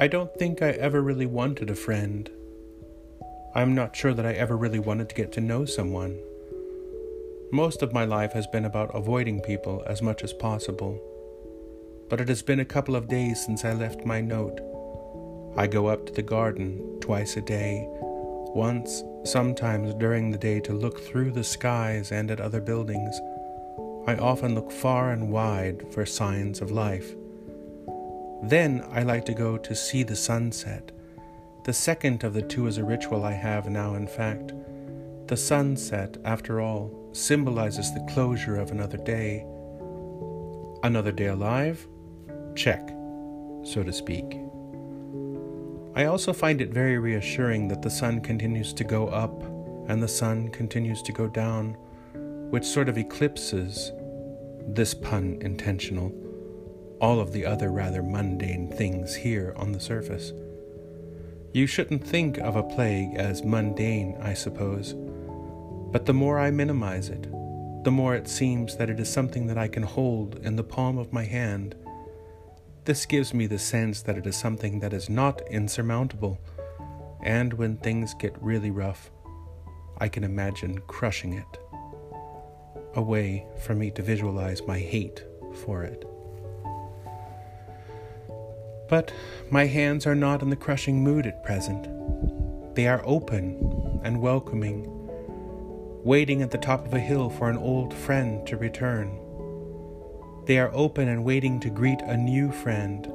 I don't think I ever really wanted a friend. I'm not sure that I ever really wanted to get to know someone. Most of my life has been about avoiding people as much as possible. But it has been a couple of days since I left my note. I go up to the garden twice a day, once, sometimes during the day, to look through the skies and at other buildings. I often look far and wide for signs of life. Then I like to go to see the sunset. The second of the two is a ritual I have now, in fact. The sunset, after all, symbolizes the closure of another day. Another day alive? Check, so to speak. I also find it very reassuring that the sun continues to go up and the sun continues to go down, which sort of eclipses, this pun intentional, all of the other rather mundane things here on the surface. You shouldn't think of a plague as mundane, I suppose, but the more I minimize it, the more it seems that it is something that I can hold in the palm of my hand. This gives me the sense that it is something that is not insurmountable, and when things get really rough, I can imagine crushing it. A way for me to visualize my hate for it. But my hands are not in the crushing mood at present. They are open and welcoming, waiting at the top of a hill for an old friend to return. They are open and waiting to greet a new friend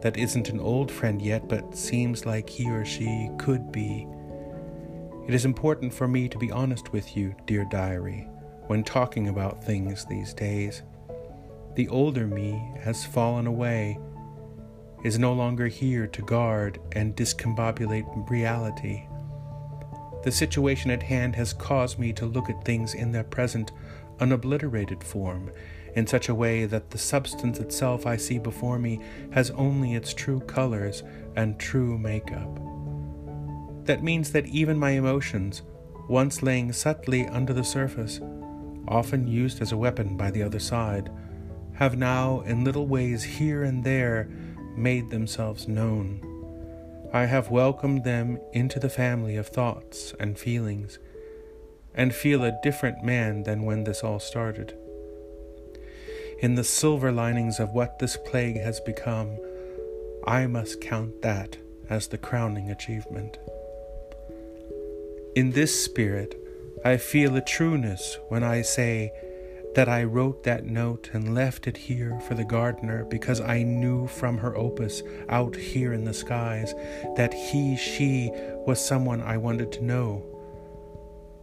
that isn't an old friend yet, but seems like he or she could be. It is important for me to be honest with you, dear diary, when talking about things these days. The older me has fallen away is no longer here to guard and discombobulate reality. The situation at hand has caused me to look at things in their present, unobliterated form, in such a way that the substance itself I see before me has only its true colors and true makeup. That means that even my emotions, once laying subtly under the surface, often used as a weapon by the other side, have now, in little ways here and there, made themselves known. I have welcomed them into the family of thoughts and feelings, and feel a different man than when this all started. In the silver linings of what this plague has become, I must count that as the crowning achievement. In this spirit, I feel a trueness when I say, that I wrote that note and left it here for the gardener because I knew from her opus out here in the skies that he, she was someone I wanted to know.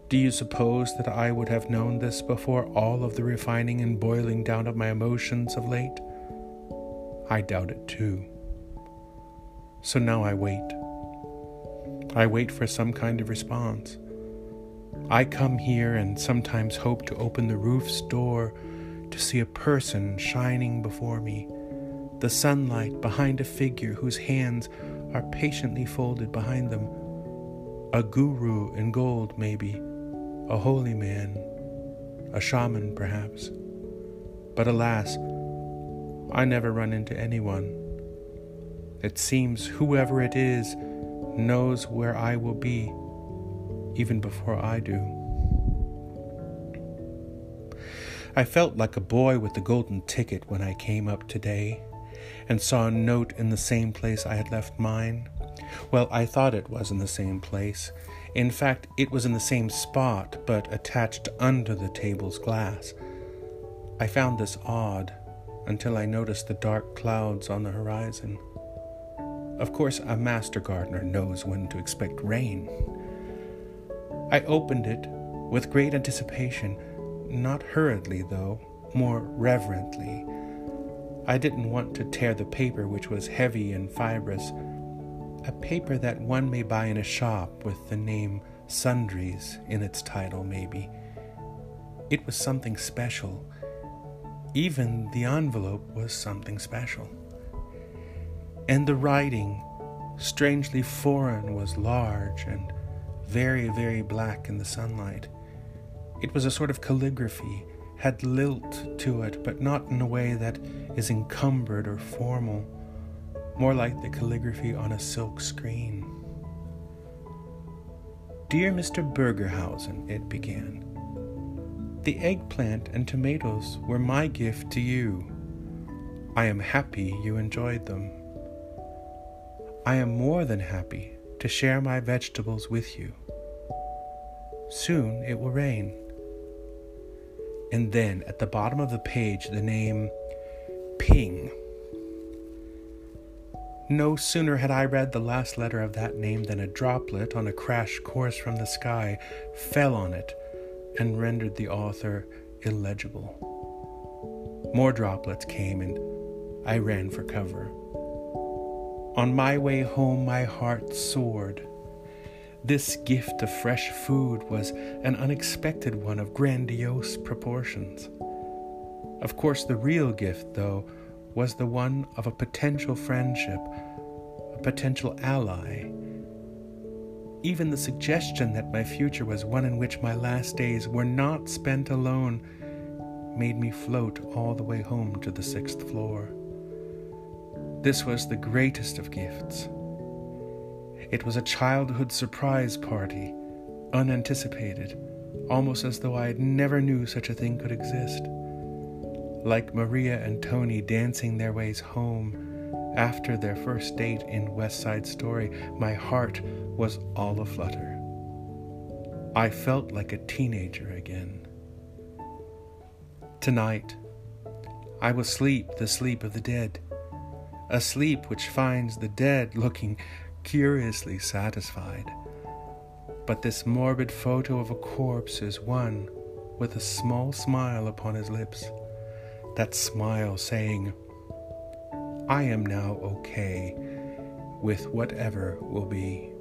Do you suppose that I would have known this before all of the refining and boiling down of my emotions of late? I doubt it too. So now I wait. I wait for some kind of response. I come here and sometimes hope to open the roof's door to see a person shining before me, the sunlight behind a figure whose hands are patiently folded behind them. A guru in gold, maybe, a holy man, a shaman, perhaps. But alas, I never run into anyone. It seems whoever it is knows where I will be even before I do. I felt like a boy with the golden ticket when I came up today and saw a note in the same place I had left mine. Well, I thought it was in the same place. In fact, it was in the same spot, but attached under the table's glass. I found this odd until I noticed the dark clouds on the horizon. Of course, a master gardener knows when to expect rain. I opened it with great anticipation, not hurriedly, though, more reverently. I didn't want to tear the paper, which was heavy and fibrous, a paper that one may buy in a shop with the name Sundries in its title, maybe. It was something special. Even the envelope was something special. And the writing, strangely foreign, was large and very, very black in the sunlight. It was a sort of calligraphy, had lilt to it, but not in a way that is encumbered or formal. more like the calligraphy on a silk screen. Dear Mr. Burgerhausen, it began, the eggplant and tomatoes were my gift to you. I am happy you enjoyed them. I am more than happy to share my vegetables with you. Soon it will rain. And then at the bottom of the page, the name Ping. No sooner had I read the last letter of that name than a droplet on a crash course from the sky fell on it and rendered the author illegible. More droplets came and I ran for cover. On my way home, my heart soared. This gift of fresh food was an unexpected one of grandiose proportions. Of course, the real gift, though, was the one of a potential friendship, a potential ally. Even the suggestion that my future was one in which my last days were not spent alone made me float all the way home to the sixth floor. This was the greatest of gifts. It was a childhood surprise party, unanticipated, almost as though I had never knew such a thing could exist. Like Maria and Tony dancing their ways home after their first date in West Side Story, my heart was all aflutter. I felt like a teenager again. Tonight, I will sleep the sleep of the dead, a sleep which finds the dead looking curiously satisfied. But this morbid photo of a corpse is one with a small smile upon his lips. That smile saying, I am now okay with whatever will be.